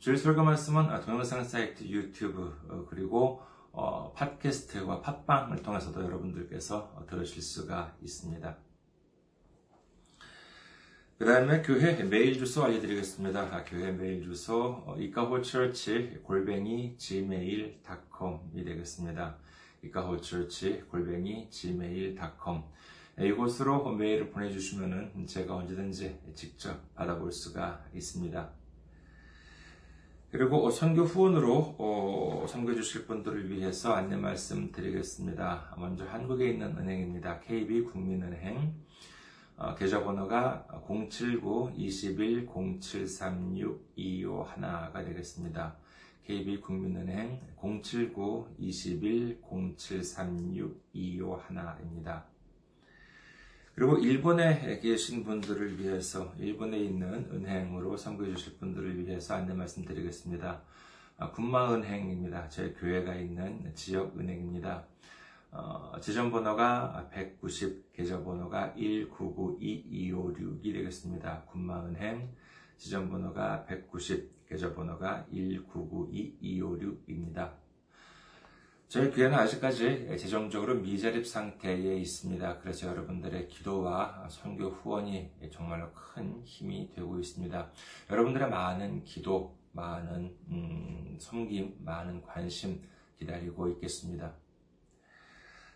주일 설교 말씀은 동영상 사이트 유튜브 그리고 어, 팟캐스트와 팟빵을 통해서도 여러분들께서 들으실 수가 있습니다. 그 다음에 교회 메일 주소 알려드리겠습니다. 교회 메일 주소 이카호처치 골뱅이 gmail.com이 되겠습니다. 이카호처치 골뱅이 gmail.com 이곳으로 메일을 보내주시면 제가 언제든지 직접 받아볼 수가 있습니다. 그리고 선교 후원으로 어, 섬겨주실 분들을 위해서 안내 말씀 드리겠습니다. 먼저 한국에 있는 은행입니다. KB국민은행 어, 계좌번호가 079-21-0736-251가 되겠습니다. KB국민은행 079-21-0736-251입니다. 그리고 일본에 계신 분들을 위해서 일본에 있는 은행으로 선거해 주실 분들을 위해서 안내 말씀드리겠습니다. 아, 군마은행입니다. 저희 교회가 있는 지역은행입니다. 어, 지점번호가 190, 계좌번호가 1992256이 되겠습니다. 군마은행 지점번호가 190, 계좌번호가 1992256입니다. 저희 교회는 아직까지 재정적으로 미자립 상태에 있습니다. 그래서 여러분들의 기도와 선교 후원이 정말로 큰 힘이 되고 있습니다. 여러분들의 많은 기도, 많은 음, 섬김, 많은 관심 기다리고 있겠습니다.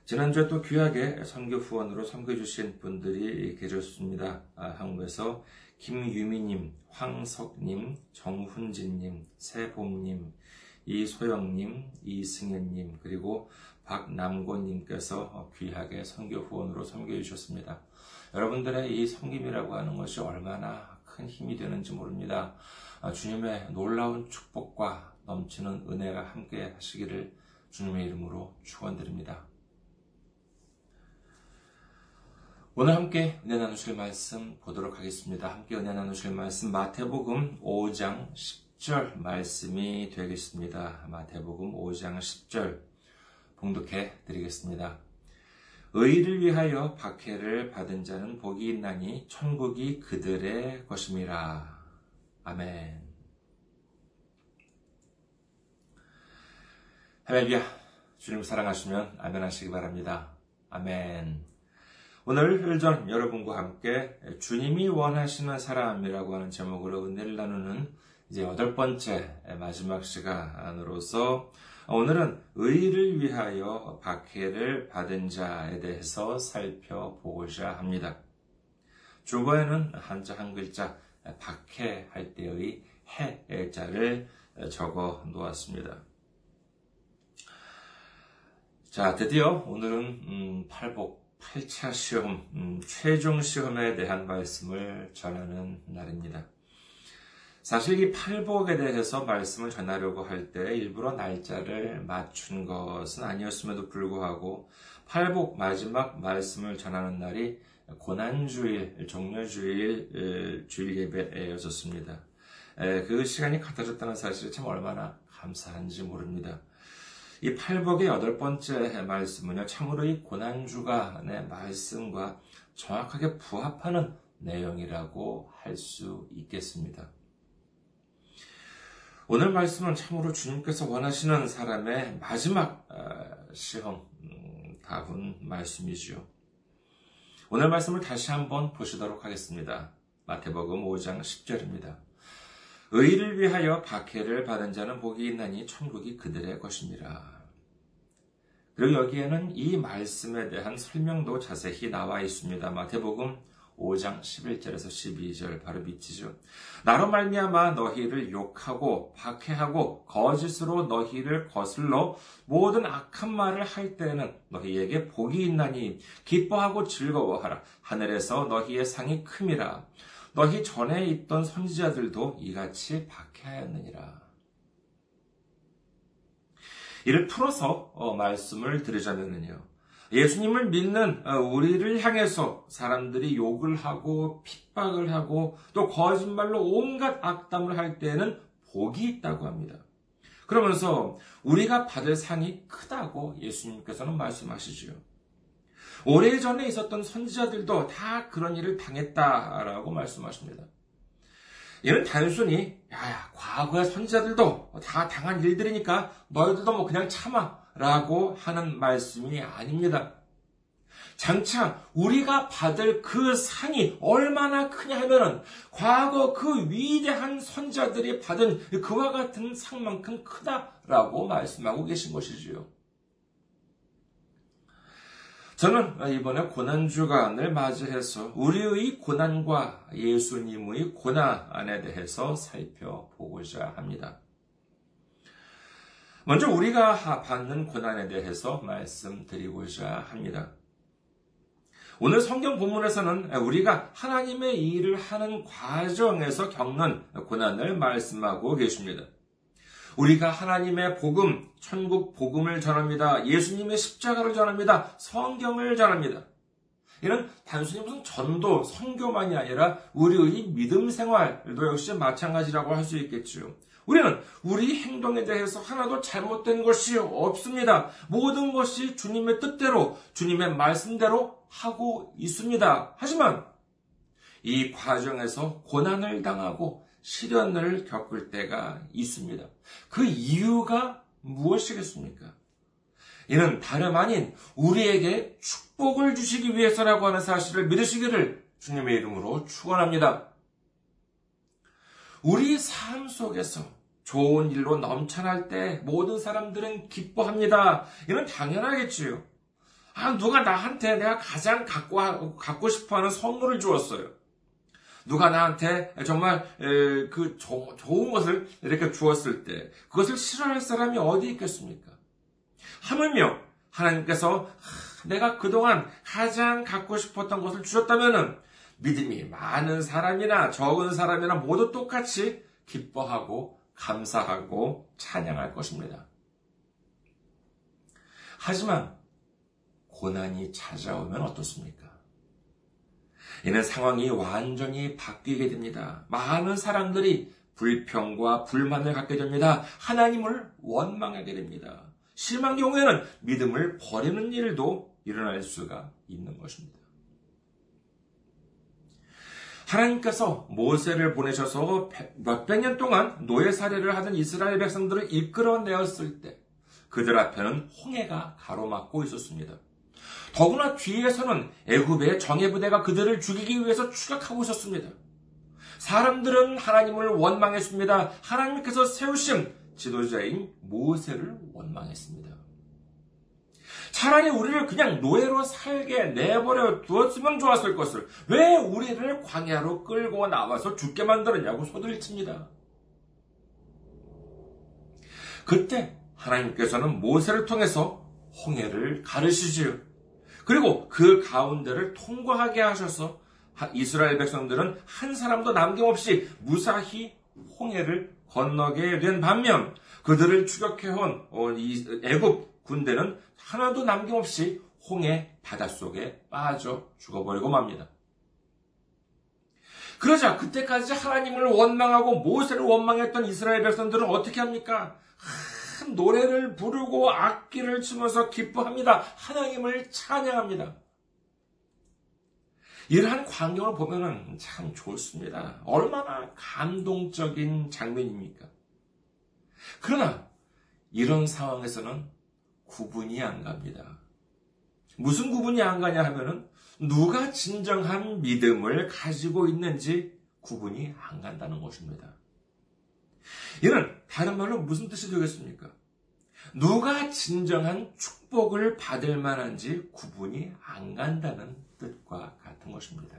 지난주에 또 귀하게 선교 후원으로 섬겨주신 분들이 계셨습니다. 아, 한국에서 김유미님, 황석님, 정훈진님, 세봄님, 이소영님, 이승현님, 그리고 박남곤님께서 귀하게 선교 후원으로 섬겨 주셨습니다. 여러분들의 이 섬김이라고 하는 것이 얼마나 큰 힘이 되는지 모릅니다. 아, 주님의 놀라운 축복과 넘치는 은혜가 함께 하시기를 주님의 이름으로 축원드립니다. 오늘 함께 은혜 나누실 말씀 보도록 하겠습니다. 함께 은혜 나누실 말씀 마태복음 5장 10 절 말씀이 되겠습니다. 마태복음 5장 10절 봉독해 드리겠습니다. 의를 위하여 박해를 받은 자는 복이 있나니 천국이 그들의 것임이라. 아멘. 할렐루야. 주님 사랑하시면 아멘 하시기 바랍니다. 아멘. 오늘 힐전 여러분과 함께 주님이 원하시는 사람이라고 하는 제목으로 은혜를 나누는 이제 여덟 번째 마지막 시간으로서 오늘은 의를 위하여 박해를 받은 자에 대해서 살펴보고자 합니다. 주어에는 한자 한 글자 박해할 때의 해자를 적어 놓았습니다. 자, 드디어 오늘은 음, 팔복 8차 시험, 음, 최종 시험에 대한 말씀을 전하는 날입니다. 사실 이 팔복에 대해서 말씀을 전하려고 할 때 일부러 날짜를 맞춘 것은 아니었음에도 불구하고 팔복 마지막 말씀을 전하는 날이 고난주일, 종료주일 주일 예배였었습니다. 그 시간이 같아졌다는 사실이 참 얼마나 감사한지 모릅니다. 이 팔복의 여덟 번째 말씀은요, 참으로 이 고난주간의 말씀과 정확하게 부합하는 내용이라고 할 수 있겠습니다. 오늘 말씀은 참으로 주님께서 원하시는 사람의 마지막 어, 시험 음, 다운 말씀이지요. 오늘 말씀을 다시 한번 보시도록 하겠습니다. 마태복음 5장 10절입니다. 의를 위하여 박해를 받은 자는 복이 있나니 천국이 그들의 것입니다. 그리고 여기에는 이 말씀에 대한 설명도 자세히 나와 있습니다. 마태복음 5장 11절에서 12절 바로 밑이죠. 나로 말미암아 너희를 욕하고 박해하고 거짓으로 너희를 거슬러 모든 악한 말을 할 때에는 너희에게 복이 있나니 기뻐하고 즐거워하라 하늘에서 너희의 상이 큼이라 너희 전에 있던 선지자들도 이같이 박해하였느니라. 이를 풀어서 어, 말씀을 드리자면요. 예수님을 믿는 어, 우리를 향해서 사람들이 욕을 하고 핍박을 하고 또 거짓말로 온갖 악담을 할 때에는 복이 있다고 합니다. 그러면서 우리가 받을 상이 크다고 예수님께서는 말씀하시지요. 오래전에 있었던 선지자들도 다 그런 일을 당했다라고 말씀하십니다. 이는 단순히 야, 과거의 선지자들도 다 당한 일들이니까 너희들도 뭐 그냥 참아 라고 하는 말씀이 아닙니다. 장차 우리가 받을 그 상이 얼마나 크냐 하면은 과거 그 위대한 선자들이 받은 그와 같은 상만큼 크다라고 말씀하고 계신 것이지요. 저는 이번에 고난주간을 맞이해서 우리의 고난과 예수님의 고난에 대해서 살펴보고자 합니다. 먼저 우리가 받는 고난에 대해서 말씀드리고자 합니다. 오늘 성경 본문에서는 우리가 하나님의 일을 하는 과정에서 겪는 고난을 말씀하고 계십니다. 우리가 하나님의 복음, 천국 복음을 전합니다. 예수님의 십자가를 전합니다. 성경을 전합니다. 이는 단순히 무슨 전도, 선교만이 아니라 우리의 믿음 생활도 역시 마찬가지라고 할 수 있겠지요. 우리는 우리 행동에 대해서 하나도 잘못된 것이 없습니다. 모든 것이 주님의 뜻대로, 주님의 말씀대로 하고 있습니다. 하지만 이 과정에서 고난을 당하고 시련을 겪을 때가 있습니다. 그 이유가 무엇이겠습니까? 이는 다름 아닌 우리에게 축복을 주시기 위해서라고 하는 사실을 믿으시기를 주님의 이름으로 축원합니다. 우리 삶 속에서 좋은 일로 넘쳐날 때 모든 사람들은 기뻐합니다. 이는 당연하겠지요. 아, 누가 나한테 내가 가장 갖고, 갖고 싶어 하는 선물을 주었어요. 누가 나한테 정말 그 좋은 것을 이렇게 주었을 때 그것을 싫어할 사람이 어디 있겠습니까? 하물며 하나님께서 내가 그동안 가장 갖고 싶었던 것을 주셨다면 믿음이 많은 사람이나 적은 사람이나 모두 똑같이 기뻐하고 감사하고 찬양할 것입니다. 하지만 고난이 찾아오면 어떻습니까? 이는 상황이 완전히 바뀌게 됩니다. 많은 사람들이 불평과 불만을 갖게 됩니다. 하나님을 원망하게 됩니다. 심한 경우에는 믿음을 버리는 일도 일어날 수가 있는 것입니다. 하나님께서 모세를 보내셔서 몇백 년 동안 노예 사례를 하던 이스라엘 백성들을 이끌어내었을 때 그들 앞에는 홍해가 가로막고 있었습니다. 더구나 뒤에서는 애굽의 정예 부대가 그들을 죽이기 위해서 추격하고 있었습니다. 사람들은 하나님을 원망했습니다. 하나님께서 세우신 지도자인 모세를 원망했습니다. 차라리 우리를 그냥 노예로 살게 내버려 두었으면 좋았을 것을 왜 우리를 광야로 끌고 나와서 죽게 만들었냐고 소리를 칩니다. 그때 하나님께서는 모세를 통해서 홍해를 가르시지요. 그리고 그 가운데를 통과하게 하셔서 이스라엘 백성들은 한 사람도 남김없이 무사히 홍해를 건너게 된 반면 그들을 추격해온 어, 애굽 군대는 하나도 남김없이 홍해 바닷속에 빠져 죽어버리고 맙니다. 그러자 그때까지 하나님을 원망하고 모세를 원망했던 이스라엘 백성들은 어떻게 합니까? 큰 노래를 부르고 악기를 치면서 기뻐합니다. 하나님을 찬양합니다. 이러한 광경을 보면 참 좋습니다. 얼마나 감동적인 장면입니까? 그러나 이런 상황에서는 구분이 안 갑니다. 무슨 구분이 안 가냐 하면은 누가 진정한 믿음을 가지고 있는지 구분이 안 간다는 것입니다. 이는 다른 말로 무슨 뜻이 되겠습니까? 누가 진정한 축복을 받을 만한지 구분이 안 간다는 뜻과 같은 것입니다.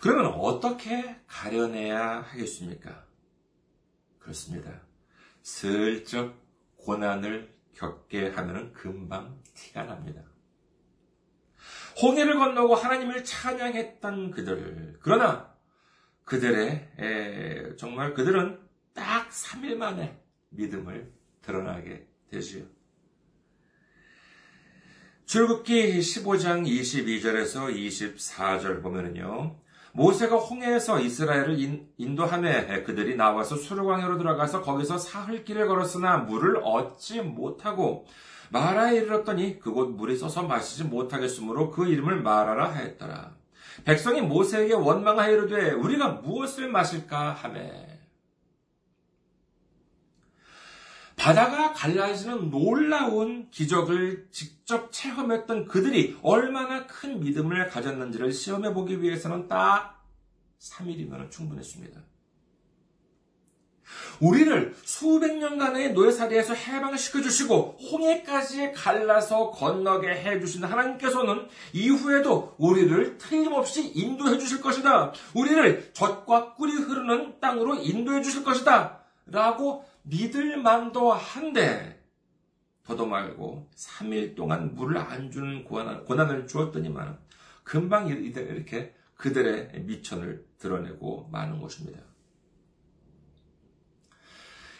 그러면 어떻게 가려내야 하겠습니까? 그렇습니다. 슬쩍 고난을 겪게 하면 금방 티가 납니다. 홍해를 건너고 하나님을 찬양했던 그들. 그러나 그들의 에, 정말 그들은 딱 3일 만에 믿음을 드러나게 되지요. 출국기 15장 22절에서 24절 보면은요. 모세가 홍해에서 이스라엘을 인도함에 그들이 나와서 수르광야로 들어가서 거기서 사흘 길을 걸었으나 물을 얻지 못하고 마라에 이르렀더니 그곳 물이 써서 마시지 못하겠으므로 그 이름을 마라라 하였더라. 백성이 모세에게 원망하여 이르되 우리가 무엇을 마실까 하매 바다가 갈라지는 놀라운 기적을 직접 체험했던 그들이 얼마나 큰 믿음을 가졌는지를 시험해 보기 위해서는 딱 3일이면 충분했습니다. 우리를 수백 년간의 노예살이에서 해방시켜 주시고 홍해까지 갈라서 건너게 해 주신 하나님께서는 이후에도 우리를 틀림없이 인도해 주실 것이다. 우리를 젖과 꿀이 흐르는 땅으로 인도해 주실 것이다. 라고 믿을 만도 한데 더도 말고 3일 동안 물을 안 주는 고난, 을 주었더니만 금방 이렇게 그들의 미천을 드러내고 마는 것입니다.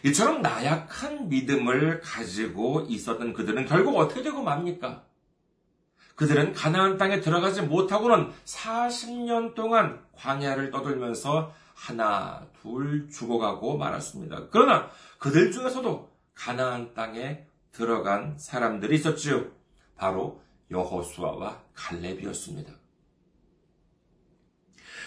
이처럼 나약한 믿음을 가지고 있었던 그들은 결국 어떻게 되고 맙니까? 그들은 가나안 땅에 들어가지 못하고는 40년 동안 광야를 떠돌면서 하나, 둘 죽어가고 말았습니다. 그러나 그들 중에서도 가나안 땅에 들어간 사람들이 있었지요. 바로 여호수아와 갈렙이었습니다.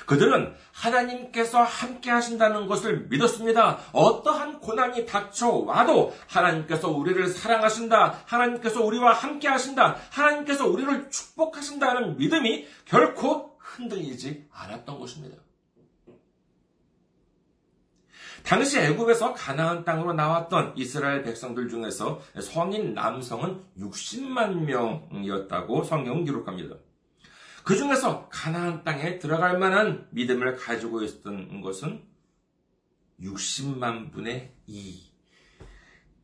그들은 하나님께서 함께 하신다는 것을 믿었습니다. 어떠한 고난이 닥쳐와도 하나님께서 우리를 사랑하신다. 하나님께서 우리와 함께 하신다. 하나님께서 우리를 축복하신다는 믿음이 결코 흔들리지 않았던 것입니다. 당시 애굽에서 가나안 땅으로 나왔던 이스라엘 백성들 중에서 성인 남성은 60만 명이었다고 성경은 기록합니다. 그 중에서 가나안 땅에 들어갈 만한 믿음을 가지고 있었던 것은 60만 분의 2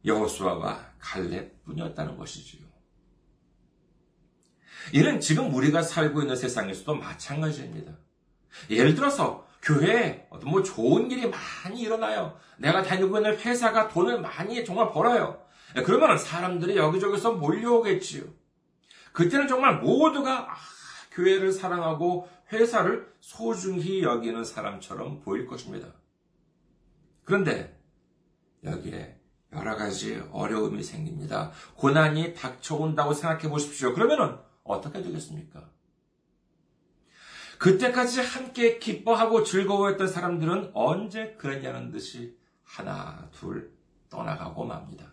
여호수아와 갈렙뿐이었다는 것이지요. 이는 지금 우리가 살고 있는 세상에서도 마찬가지입니다. 예를 들어서 교회에 어떤 뭐 좋은 일이 많이 일어나요. 내가 다니고 있는 회사가 돈을 많이 정말 벌어요. 그러면 사람들이 여기저기서 몰려오겠지요. 그때는 정말 모두가 아, 교회를 사랑하고 회사를 소중히 여기는 사람처럼 보일 것입니다. 그런데 여기에 여러 가지 어려움이 생깁니다. 고난이 닥쳐온다고 생각해 보십시오. 그러면은 어떻게 되겠습니까? 그때까지 함께 기뻐하고 즐거워했던 사람들은 언제 그랬냐는 듯이 하나, 둘 떠나가고 맙니다.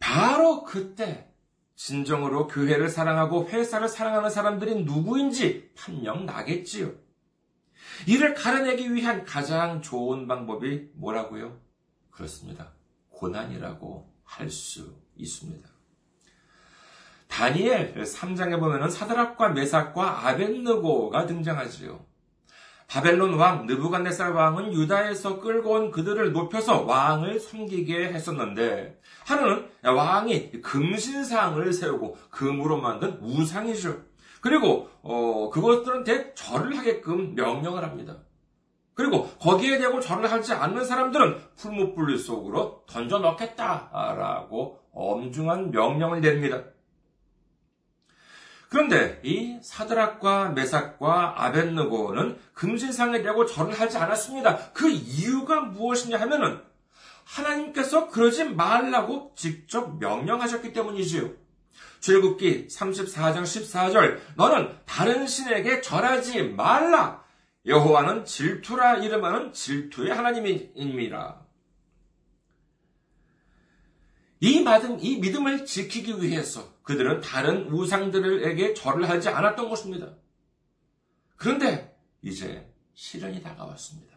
바로 그때 진정으로 교회를 사랑하고 회사를 사랑하는 사람들이 누구인지 판명 나겠지요. 이를 가려내기 위한 가장 좋은 방법이 뭐라고요? 그렇습니다. 고난이라고 할 수 있습니다. 다니엘 3장에 보면 사드락과 메삭과 아벤느고가 등장하지요. 바벨론 왕 느부갓네살 왕은 유다에서 끌고 온 그들을 높여서 왕을 섬기게 했었는데 하루는 왕이 금신상을 세우고 금으로 만든 우상이죠. 그리고 어, 그것들은 대 절을 하게끔 명령을 합니다. 그리고 거기에 대고 절을 하지 않는 사람들은 풀무불 속으로 던져 넣겠다라고 엄중한 명령을 내립니다. 그런데 이 사드락과 메삭과 아벤느고는 금신상에 대고 절을 하지 않았습니다. 그 이유가 무엇이냐 하면은 하나님께서 그러지 말라고 직접 명령하셨기 때문이지요. 출국기 34장 14절 너는 다른 신에게 절하지 말라. 여호와는 질투라 이름하는 질투의 하나님입니다. 이 믿음, 이 믿음을 지키기 위해서 그들은 다른 우상들에게 절을 하지 않았던 것입니다. 그런데 이제 시련이 다가왔습니다.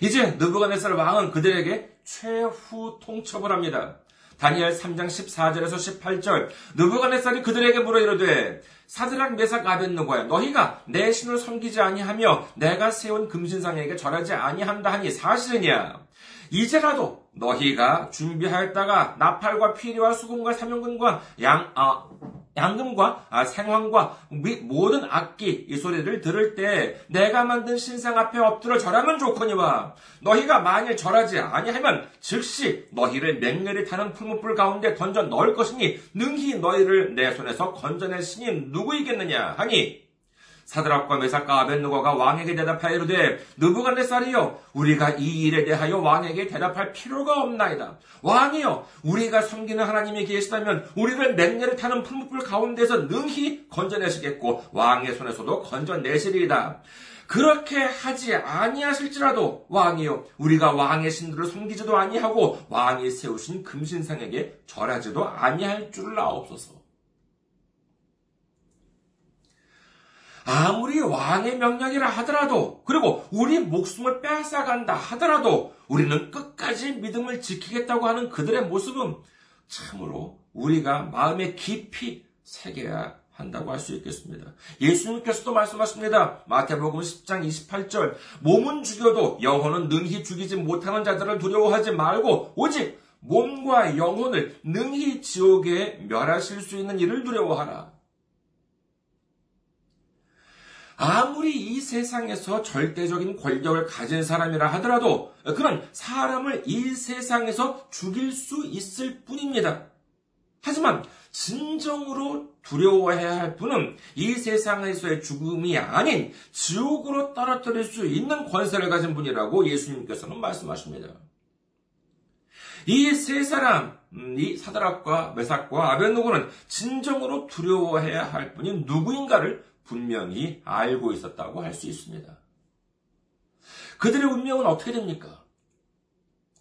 이제 느부갓네살 왕은 그들에게 최후 통첩을 합니다. 다니엘 3장 14절에서 18절 느부갓네살이 그들에게 물어 이르되 사드락 메삭 아벤느고야 너희가 내 신을 섬기지 아니하며 내가 세운 금신상에게 절하지 아니한다 하니 사실이냐 이제라도 너희가 준비하였다가 나팔과 피리와 수금과 사명근과 양, 아, 양금과 아, 생황과 모든 악기 이 소리를 들을 때 내가 만든 신상 앞에 엎드려 절하면 좋거니와 너희가 만일 절하지 아니하면 즉시 너희를 맹렬히 타는 풀무불 가운데 던져 넣을 것이니 능히 너희를 내 손에서 건져낼 신이 누구이겠느냐 하니 사드락과 메삭과 아벤누고가 왕에게 대답하여 이르되 느부갓네살이여 우리가 이 일에 대하여 왕에게 대답할 필요가 없나이다. 왕이여 우리가 섬기는 하나님이 계시다면 우리를 맹렬히 타는 풀무불 가운데서 능히 건져내시겠고 왕의 손에서도 건져내시리이다. 그렇게 하지 아니하실지라도 왕이여 우리가 왕의 신들을 섬기지도 아니하고 왕이 세우신 금신상에게 절하지도 아니할 줄을 아옵소서. 아무리 왕의 명령이라 하더라도, 그리고 우리 목숨을 빼앗아간다 하더라도, 우리는 끝까지 믿음을 지키겠다고 하는 그들의 모습은 참으로 우리가 마음에 깊이 새겨야 한다고 할 수 있겠습니다. 예수님께서도 말씀하십니다. 마태복음 10장 28절, 몸은 죽여도 영혼은 능히 죽이지 못하는 자들을 두려워하지 말고, 오직 몸과 영혼을 능히 지옥에 멸하실 수 있는 일을 두려워하라. 아무리 이 세상에서 절대적인 권력을 가진 사람이라 하더라도 그는 사람을 이 세상에서 죽일 수 있을 뿐입니다. 하지만 진정으로 두려워해야 할 분은 이 세상에서의 죽음이 아닌 지옥으로 떨어뜨릴 수 있는 권세를 가진 분이라고 예수님께서는 말씀하십니다. 이 세 사람, 음, 이 사드락과 메삭과 아벤노고는 진정으로 두려워해야 할 분이 누구인가를 분명히 알고 있었다고 할 수 있습니다. 그들의 운명은 어떻게 됩니까?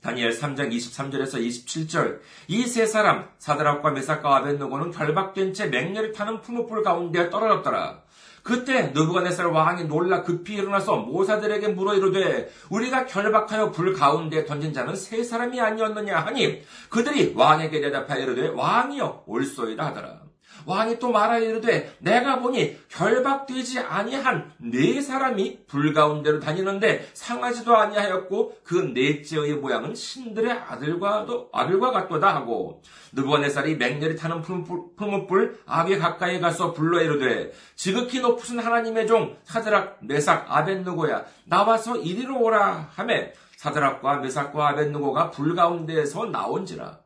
다니엘 3장 23절에서 27절 이 세 사람 사드락과 메삭과 아벤노고는 결박된 채 맹렬히 타는 풀무불 가운데 떨어졌더라. 그때 느부갓네살 왕이 놀라 급히 일어나서 모사들에게 물어 이르되 우리가 결박하여 불 가운데 던진 자는 세 사람이 아니었느냐 하니 그들이 왕에게 대답하여 이르되 왕이여 올소이다 하더라. 왕이 또 말하여 이르되 내가 보니 결박되지 아니한 네 사람이 불 가운데로 다니는데 상하지도 아니하였고 그 넷째의 모양은 신들의 아들과도 아들과 같도다 하고 느부갓네살이 맹렬히 타는 풀무불 악에 가까이 가서 불러 이르되 지극히 높으신 하나님의 종 사드락 메삭 아벤누고야 나와서 이리로 오라 하매 사드락과 메삭과 아벤누고가 불 가운데에서 나온지라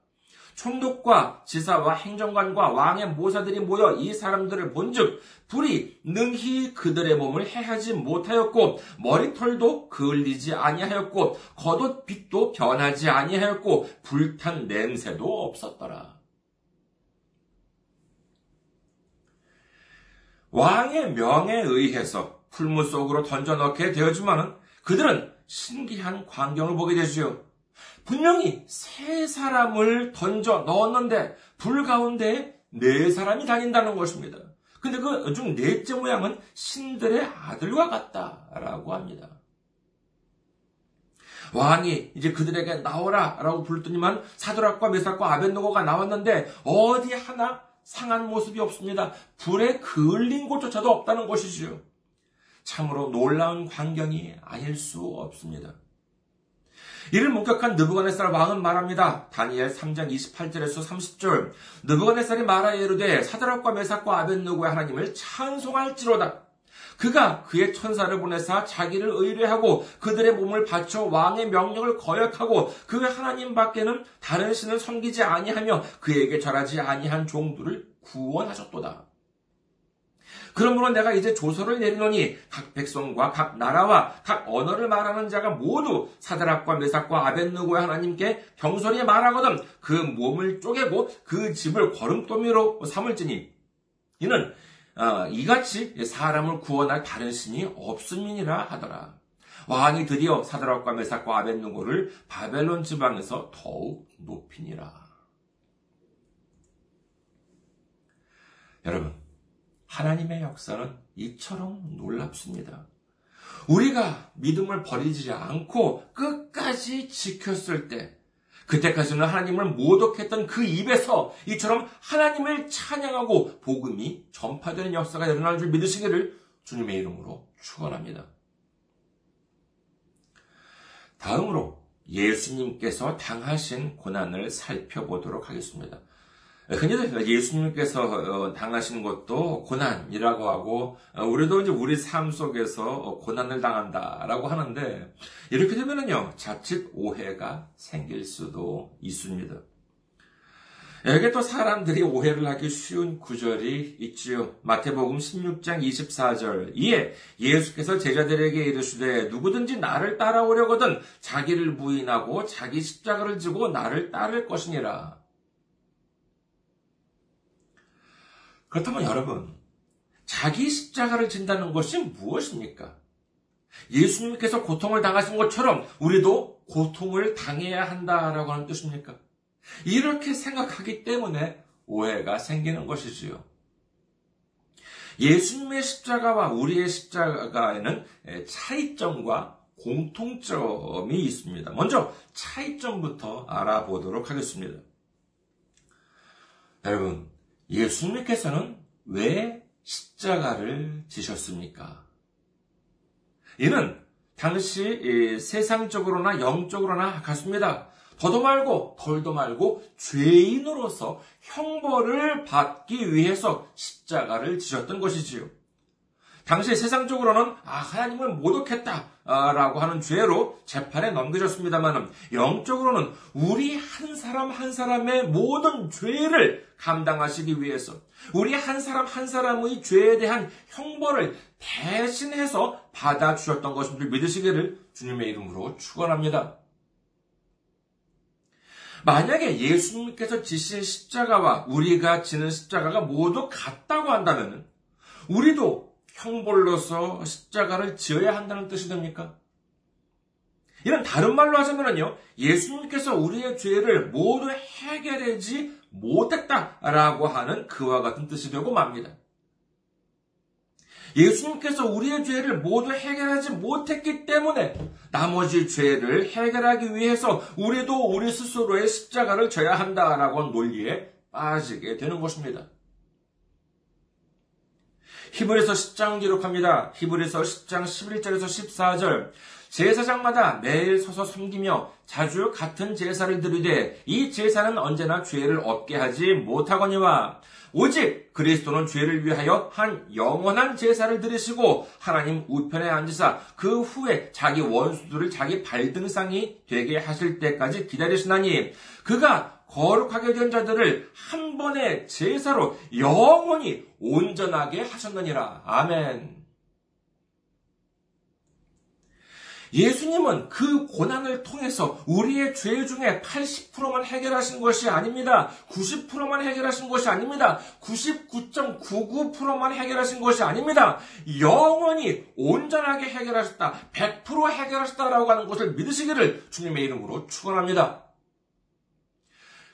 총독과 지사와 행정관과 왕의 모사들이 모여 이 사람들을 본즉 불이 능히 그들의 몸을 해하지 못하였고 머리털도 그을리지 아니하였고 겉옷 빛도 변하지 아니하였고 불탄 냄새도 없었더라. 왕의 명에 의해서 풀무 속으로 던져 넣게 되었지만은 그들은 신기한 광경을 보게 되지요. 분명히 세 사람을 던져 넣었는데 불 가운데 네 사람이 다닌다는 것입니다. 근데 그 중 넷째 모양은 신들의 아들과 같다라고 합니다. 왕이 이제 그들에게 나오라 라고 부르더니만 사드락과 메삭과 아벤노고가 나왔는데 어디 하나 상한 모습이 없습니다. 불에 그을린 곳조차도 없다는 것이지요. 참으로 놀라운 광경이 아닐 수 없습니다. 이를 목격한 느부갓네살 왕은 말합니다. 다니엘 3장 28절에서 30절. 느부갓네살이 말하여 이르되 사드락과 메삭과 아벤누고의 하나님을 찬송할지로다. 그가 그의 천사를 보내사 자기를 의뢰하고 그들의 몸을 바쳐 왕의 명령을 거역하고 그 하나님 밖에는 다른 신을 섬기지 아니하며 그에게 절하지 아니한 종들을 구원하셨도다. 그러므로 내가 이제 조서를 내리노니 각 백성과 각 나라와 각 언어를 말하는 자가 모두 사드락과 메삭과 아벤누고의 하나님께 경솔히 말하거든 그 몸을 쪼개고 그 집을 거름더미로 삼을지니 이는 어, 이같이 사람을 구원할 다른 신이 없음이니라 하더라. 왕이 드디어 사드락과 메삭과 아벤누고를 바벨론 지방에서 더욱 높이니라. 여러분, 하나님의 역사는 이처럼 놀랍습니다. 우리가 믿음을 버리지 않고 끝까지 지켰을 때, 그때까지는 하나님을 모독했던 그 입에서 이처럼 하나님을 찬양하고 복음이 전파되는 역사가 일어날 줄 믿으시기를 주님의 이름으로 축원합니다. 다음으로 예수님께서 당하신 고난을 살펴보도록 하겠습니다. 흔히들 예수님께서 어, 당하신 것도 고난이라고 하고 어, 우리도 이제 우리 삶 속에서 고난을 당한다라고 하는데 이렇게 되면은요 자칫 오해가 생길 수도 있습니다. 여기에 또 사람들이 오해를 하기 쉬운 구절이 있지요. 마태복음 16장 24절. 이에 예수께서 제자들에게 이르시되 누구든지 나를 따라오려거든 자기를 부인하고 자기 십자가를 지고 나를 따를 것이니라. 그렇다면 여러분, 자기 십자가를 진다는 것이 무엇입니까? 예수님께서 고통을 당하신 것처럼 우리도 고통을 당해야 한다라고 하는 뜻입니까? 이렇게 생각하기 때문에 오해가 생기는 것이지요. 예수님의 십자가와 우리의 십자가에는 차이점과 공통점이 있습니다. 먼저 차이점부터 알아보도록 하겠습니다. 여러분, 예수님께서는 왜 십자가를 지셨습니까? 이는 당시 세상적으로나 영적으로나 같습니다. 더도 말고 덜도 말고 죄인으로서 형벌을 받기 위해서 십자가를 지셨던 것이지요. 당시 세상적으로는 아 하나님을 모독했다라고 하는 죄로 재판에 넘겨졌습니다만 영적으로는 우리 한 사람 한 사람의 모든 죄를 감당하시기 위해서 우리 한 사람 한 사람의 죄에 대한 형벌을 대신해서 받아 주셨던 것임을 믿으시기를 주님의 이름으로 축원합니다. 만약에 예수님께서 지신 십자가와 우리가 지는 십자가가 모두 같다고 한다면 우리도 형벌로서 십자가를 지어야 한다는 뜻이 됩니까? 이런 다른 말로 하자면요, 예수님께서 우리의 죄를 모두 해결하지 못했다라고 하는 그와 같은 뜻이 되고 맙니다. 예수님께서 우리의 죄를 모두 해결하지 못했기 때문에 나머지 죄를 해결하기 위해서 우리도 우리 스스로의 십자가를 져야 한다라고 논리에 빠지게 되는 것입니다. 히브리서 10장 기록합니다. 히브리서 10장 11절에서 14절. 제사장마다 매일 서서 섬기며 자주 같은 제사를 드리되 이 제사는 언제나 죄를 없게 하지 못하거니와 오직 그리스도는 죄를 위하여 한 영원한 제사를 드리시고 하나님 우편에 앉으사 그 후에 자기 원수들을 자기 발등상이 되게 하실 때까지 기다리시나니 그가 거룩하게 된 자들을 한 번의 제사로 영원히 온전하게 하셨느니라. 아멘. 예수님은 그 고난을 통해서 우리의 죄 중에 80%만 해결하신 것이 아닙니다. 90%만 해결하신 것이 아닙니다. 99.99%만 해결하신 것이 아닙니다. 영원히 온전하게 해결하셨다. 100% 해결하셨다라고 하는 것을 믿으시기를 주님의 이름으로 축원합니다.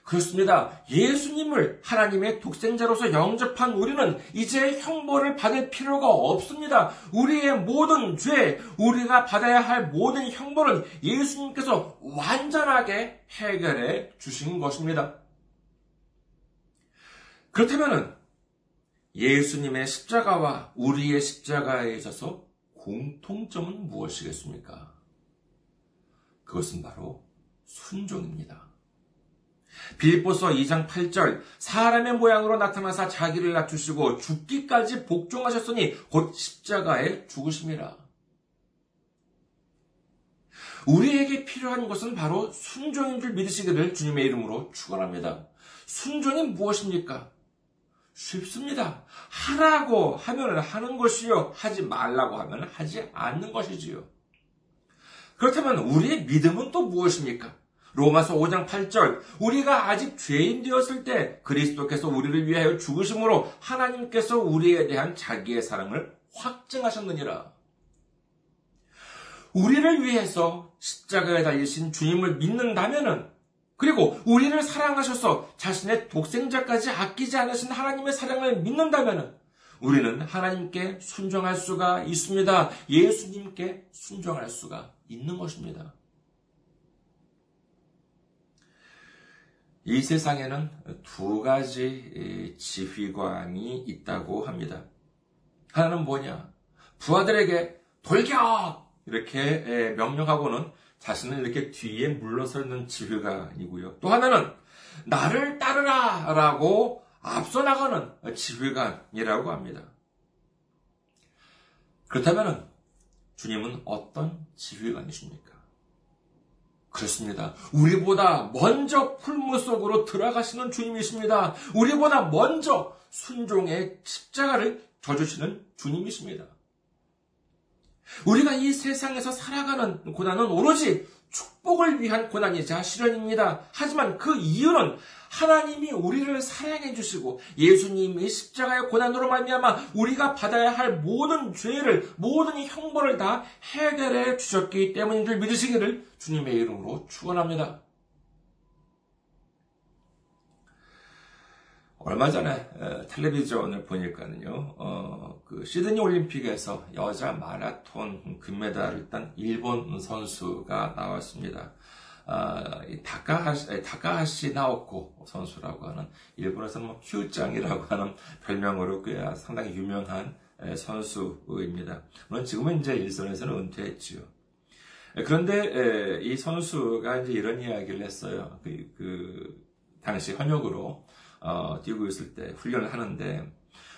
그렇습니다. 예수님을 하나님의 독생자로서 영접한 우리는 이제 형벌을 받을 필요가 없습니다. 우리의 모든 죄, 우리가 받아야 할 모든 형벌은 예수님께서 완전하게 해결해 주신 것입니다. 그렇다면 예수님의 십자가와 우리의 십자가에 있어서 공통점은 무엇이겠습니까? 그것은 바로 순종입니다. 빌보서 2장 8절 사람의 모양으로 나타나사 자기를 낮추시고 죽기까지 복종하셨으니 곧 십자가에 죽으심이라. 우리에게 필요한 것은 바로 순종인 줄 믿으시기를 주님의 이름으로 축원합니다. 순종이 무엇입니까? 쉽습니다. 하라고 하면 하는 것이요. 하지 말라고 하면 하지 않는 것이지요. 그렇다면 우리의 믿음은 또 무엇입니까? 로마서 5장 8절 우리가 아직 죄인 되었을 때 그리스도께서 우리를 위하여 죽으심으로 하나님께서 우리에 대한 자기의 사랑을 확증하셨느니라. 우리를 위해서 십자가에 달리신 주님을 믿는다면은 그리고 우리를 사랑하셔서 자신의 독생자까지 아끼지 않으신 하나님의 사랑을 믿는다면은 우리는 하나님께 순종할 수가 있습니다. 예수님께 순종할 수가 있는 것입니다. 이 세상에는 두 가지 지휘관이 있다고 합니다. 하나는 뭐냐? 부하들에게 돌격! 이렇게 명령하고는 자신은 이렇게 뒤에 물러서 있는 지휘관이고요. 또 하나는 나를 따르라 라고 앞서 나가는 지휘관이라고 합니다. 그렇다면 주님은 어떤 지휘관이십니까? 그렇습니다. 우리보다 먼저 풀무 속으로 들어가시는 주님이십니다. 우리보다 먼저 순종의 십자가를 져주시는 주님이십니다. 우리가 이 세상에서 살아가는 고난은 오로지 축복을 위한 고난이자 시련입니다. 하지만 그 이유는 하나님이 우리를 사랑해 주시고 예수님이 십자가의 고난으로 말미암아 우리가 받아야 할 모든 죄를 모든 형벌을 다 해결해 주셨기 때문인 줄 믿으시기를 주님의 이름으로 축원합니다. 얼마 전에 텔레비전을 보니까는요, 어, 그 시드니 올림픽에서 여자 마라톤 금메달을 딴 일본 선수가 나왔습니다. 아, 다카하시, 다카하시 나오코 선수라고 하는 일본에서 뭐 큐짱이라고 하는 별명으로 꽤 상당히 유명한 선수입니다. 물론 지금은 이제 일선에서는 은퇴했지요. 그런데 이 선수가 이제 이런 이야기를 했어요. 그, 그 당시 현역으로 어, 뛰고 있을 때 훈련을 하는데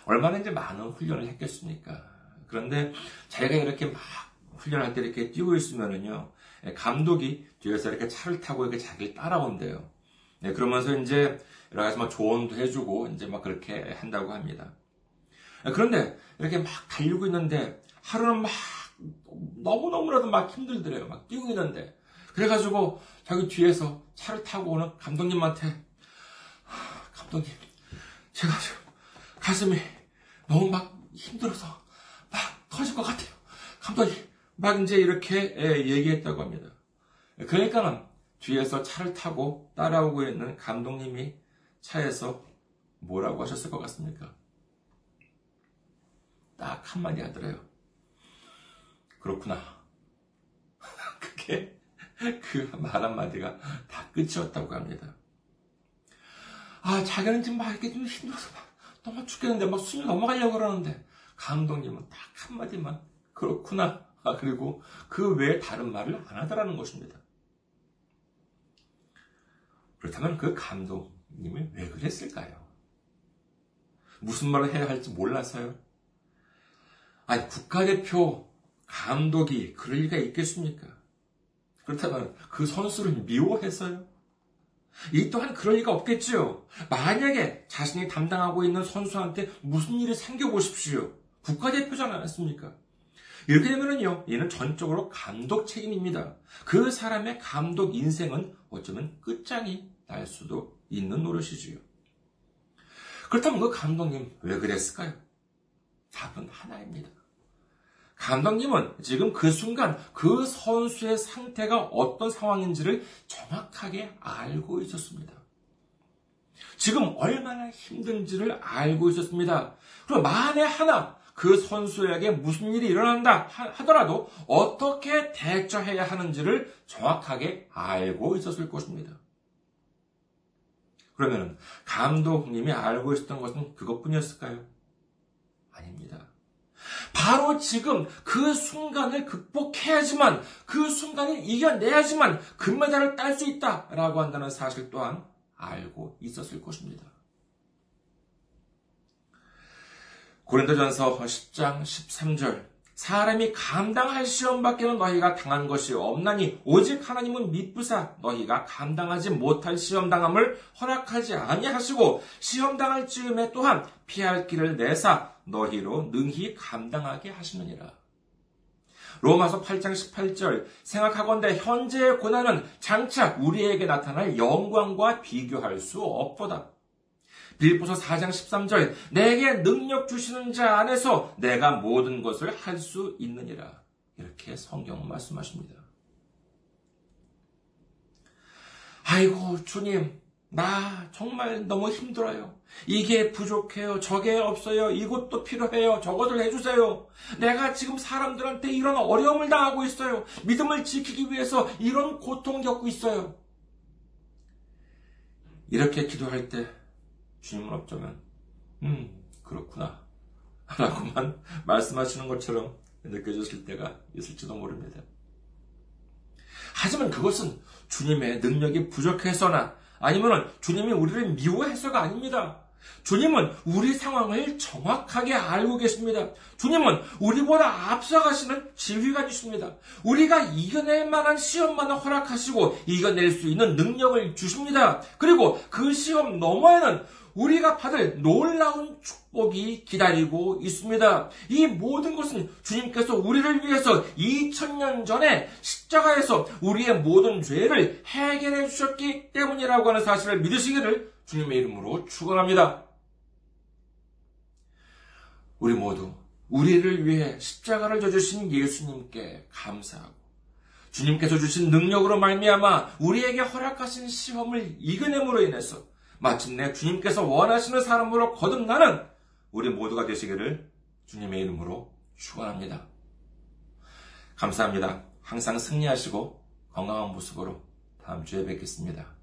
얼마나 이제 많은 훈련을 했겠습니까? 그런데 자기가 이렇게 막 훈련할 때 이렇게 뛰고 있으면은요, 감독이 뒤에서 이렇게 차를 타고 이렇게 자기를 따라온대요. 네, 그러면서 이제 여러 가지 막 조언도 해주고 이제 막 그렇게 한다고 합니다. 그런데 이렇게 막 달리고 있는데 하루는 막 너무너무나도 막 힘들더래요. 막 뛰고 있는데. 그래가지고 자기 뒤에서 차를 타고 오는 감독님한테 감독님, 제가 지금 가슴이 너무 막 힘들어서 막 터질 것 같아요. 감독님, 막 이제 이렇게 예, 얘기했다고 합니다. 그러니까는 뒤에서 차를 타고 따라오고 있는 감독님이 차에서 뭐라고 하셨을 것 같습니까? 딱 한마디 하더래요. 그렇구나. 그게 그 말 한마디가 다 끝이었다고 합니다. 아, 자기는 지금 막 이렇게 좀 힘들어서 막 너무 죽겠는데 막 숨이 넘어가려고 그러는데 감독님은 딱 한마디만 그렇구나. 아, 그리고 그 외에 다른 말을 안 하더라는 것입니다. 그렇다면 그 감독님이 왜 그랬을까요? 무슨 말을 해야 할지 몰라서요? 아니, 국가대표 감독이 그럴 리가 있겠습니까? 그렇다면 그 선수를 미워해서요? 이 또한 그럴 리가 없겠지요. 만약에 자신이 담당하고 있는 선수한테 무슨 일이 생겨 보십시오. 국가대표잖지 않습니까? 이렇게 되면은요, 얘는 전적으로 감독 책임입니다. 그 사람의 감독 인생은 어쩌면 끝장이 날 수도 있는 노릇이지요. 그렇다면 그 감독님 왜 그랬을까요? 답은 하나입니다. 감독님은 지금 그 순간 그 선수의 상태가 어떤 상황인지를 정확하게 알고 있었습니다. 지금 얼마나 힘든지를 알고 있었습니다. 그리고 만에 하나 그 선수에게 무슨 일이 일어난다 하더라도 어떻게 대처해야 하는지를 정확하게 알고 있었을 것입니다. 그러면 감독님이 알고 있었던 것은 그것뿐이었을까요? 바로 지금 그 순간을 극복해야지만 그 순간을 이겨내야지만 금메달을 딸 수 있다라고 한다는 사실 또한 알고 있었을 것입니다. 고린도전서 10장 13절 사람이 감당할 시험밖에는 너희가 당한 것이 없나니 오직 하나님은 미쁘사 너희가 감당하지 못할 시험 당함을 허락하지 아니하시고 시험 당할 즈음에 또한 피할 길을 내사 너희로 능히 감당하게 하시느니라. 로마서 8장 18절 생각하건대 현재의 고난은 장차 우리에게 나타날 영광과 비교할 수 없도다. 빌보서 4장 13절 내게 능력 주시는 자 안에서 내가 모든 것을 할 수 있느니라. 이렇게 성경은 말씀하십니다. 아이고 주님 나 정말 너무 힘들어요. 이게 부족해요. 저게 없어요. 이것도 필요해요. 저것을 해주세요. 내가 지금 사람들한테 이런 어려움을 당하고 있어요. 믿음을 지키기 위해서 이런 고통 겪고 있어요. 이렇게 기도할 때 주님은 어쩌면 음 그렇구나 라고만 말씀하시는 것처럼 느껴졌을 때가 있을지도 모릅니다. 하지만 그것은 주님의 능력이 부족해서나 아니면 주님이 우리를 미워해서가 아닙니다. 주님은 우리 상황을 정확하게 알고 계십니다. 주님은 우리보다 앞서가시는 지휘관이십니다. 우리가 이겨낼 만한 시험만을 허락하시고 이겨낼 수 있는 능력을 주십니다. 그리고 그 시험 너머에는 우리가 받을 놀라운 축복이 기다리고 있습니다. 이 모든 것은 주님께서 우리를 위해서 2000년 전에 십자가에서 우리의 모든 죄를 해결해 주셨기 때문이라고 하는 사실을 믿으시기를 주님의 이름으로 축원합니다. 우리 모두 우리를 위해 십자가를 져주신 예수님께 감사하고 주님께서 주신 능력으로 말미암아 우리에게 허락하신 시험을 이겨냄으로 인해서 마침내 주님께서 원하시는 사람으로 거듭나는 우리 모두가 되시기를 주님의 이름으로 축원합니다. 감사합니다. 항상 승리하시고 건강한 모습으로 다음 주에 뵙겠습니다.